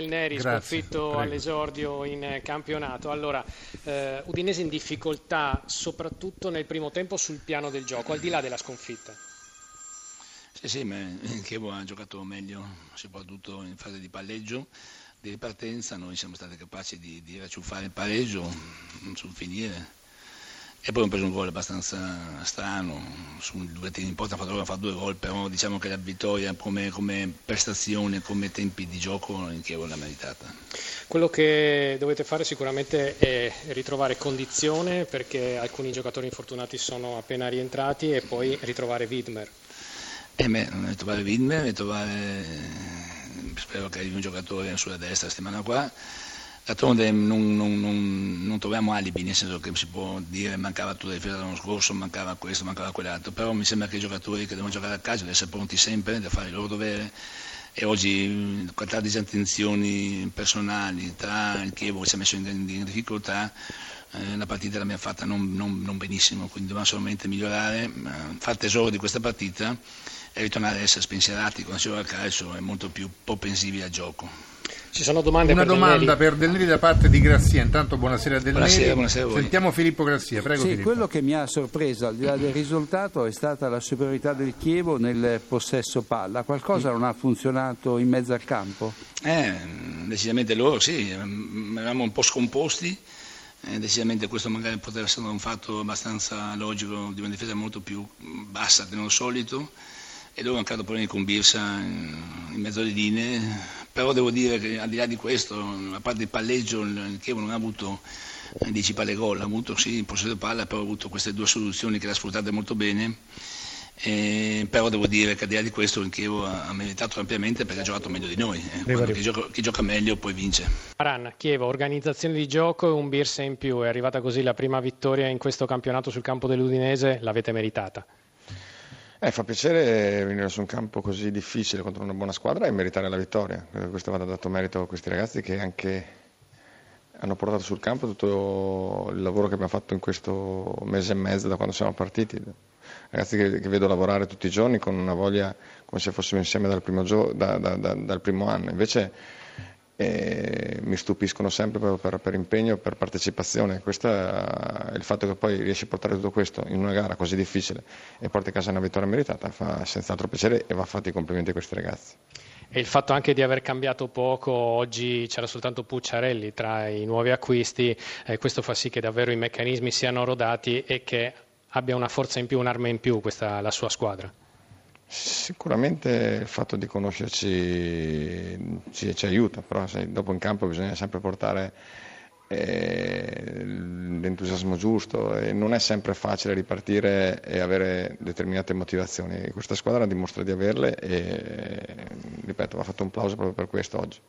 del Neri Grazie, sconfitto prego. all'esordio in campionato. Allora, eh, Udinese in difficoltà soprattutto nel primo tempo sul piano del gioco, al di là della sconfitta. Sì, sì, ma il Chievo ha giocato meglio, soprattutto in fase di palleggio, di ripartenza. Noi siamo stati capaci di, di racciuffare il pareggio sul finire. E poi abbiamo preso un gol abbastanza strano, su due tiri in porta, abbiamo fatto due gol, però diciamo che la vittoria come, come prestazione, come tempi di gioco in Chievo l'ha meritata. Quello che dovete fare sicuramente è ritrovare condizione perché alcuni giocatori infortunati sono appena rientrati e poi ritrovare Widmer. E beh, ritrovare Widmer, ritrovare, spero che arrivi un giocatore sulla destra la settimana qua. D'altronde non, non, non, non troviamo alibi, nel senso che si può dire mancava tutto il filo dell'anno scorso, mancava questo, mancava quell'altro, però mi sembra che i giocatori che devono giocare a calcio devono essere pronti sempre da fare il loro dovere e oggi con tante disattenzioni personali tra il Chievo che si è messo in, in difficoltà eh, la partita l'abbiamo fatta non, non, non benissimo, quindi dobbiamo solamente migliorare, far tesoro di questa partita e ritornare ad essere spensierati quando si gioca a calcio e molto più propensivi al gioco. Ci sono domande Una per Del domanda Neri? per Del Neri da parte di Grazia. Intanto buonasera Del Buonasera, Neri. buonasera a voi. Sentiamo Filippo Grazia, prego Sì, Filippo. quello che mi ha sorpreso, al di là del risultato, è stata la superiorità del Chievo nel possesso palla. Qualcosa non ha funzionato in mezzo al campo? Eh, decisamente loro sì, ehm, eravamo un po' scomposti, eh, decisamente questo magari poteva essere un fatto abbastanza logico di una difesa molto più bassa che non solito e loro hanno creato problemi con Birsa in, in mezzo alle linee, però devo dire che al di là di questo, a parte il palleggio, il Chievo non ha avuto eh, 10 palle gol, ha avuto sì il possesso palla, però ha avuto queste due soluzioni che le ha sfruttate molto bene. Eh, però devo dire che al di là di questo il Chievo ha, meritato ampiamente perché ha giocato meglio di noi. eh. Chi, gioca, chi gioca meglio poi vince. Aran, Chievo, organizzazione di gioco e un Birse in più. È arrivata così la prima vittoria in questo campionato sul campo dell'Udinese, l'avete meritata. Eh, fa piacere venire su un campo così difficile contro una buona squadra e meritare la vittoria. Che questo vada dato merito a questi ragazzi che anche hanno portato sul campo tutto il lavoro che abbiamo fatto in questo mese e mezzo da quando siamo partiti. Ragazzi che, che vedo lavorare tutti i giorni con una voglia come se fossimo insieme dal primo, gio- da- da- da- dal primo anno. Invece eh, mi stupiscono sempre proprio per, per impegno e per partecipazione. Questo il fatto che poi riesci a portare tutto questo in una gara così difficile e porti a casa una vittoria meritata fa senz'altro piacere e va fatti i complimenti a questi ragazzi. E il fatto anche di aver cambiato poco, oggi c'era soltanto Pucciarelli tra i nuovi acquisti, eh, questo fa sì che davvero i meccanismi siano rodati e che abbia una forza in più, un'arma in più questa, la sua squadra. Sicuramente il fatto di conoscerci ci, ci aiuta, però sai, dopo in campo bisogna sempre portare eh, l'entusiasmo giusto e non è sempre facile ripartire e avere determinate motivazioni. Questa squadra dimostra di averle e ripeto, va fatto un plauso proprio per questo oggi.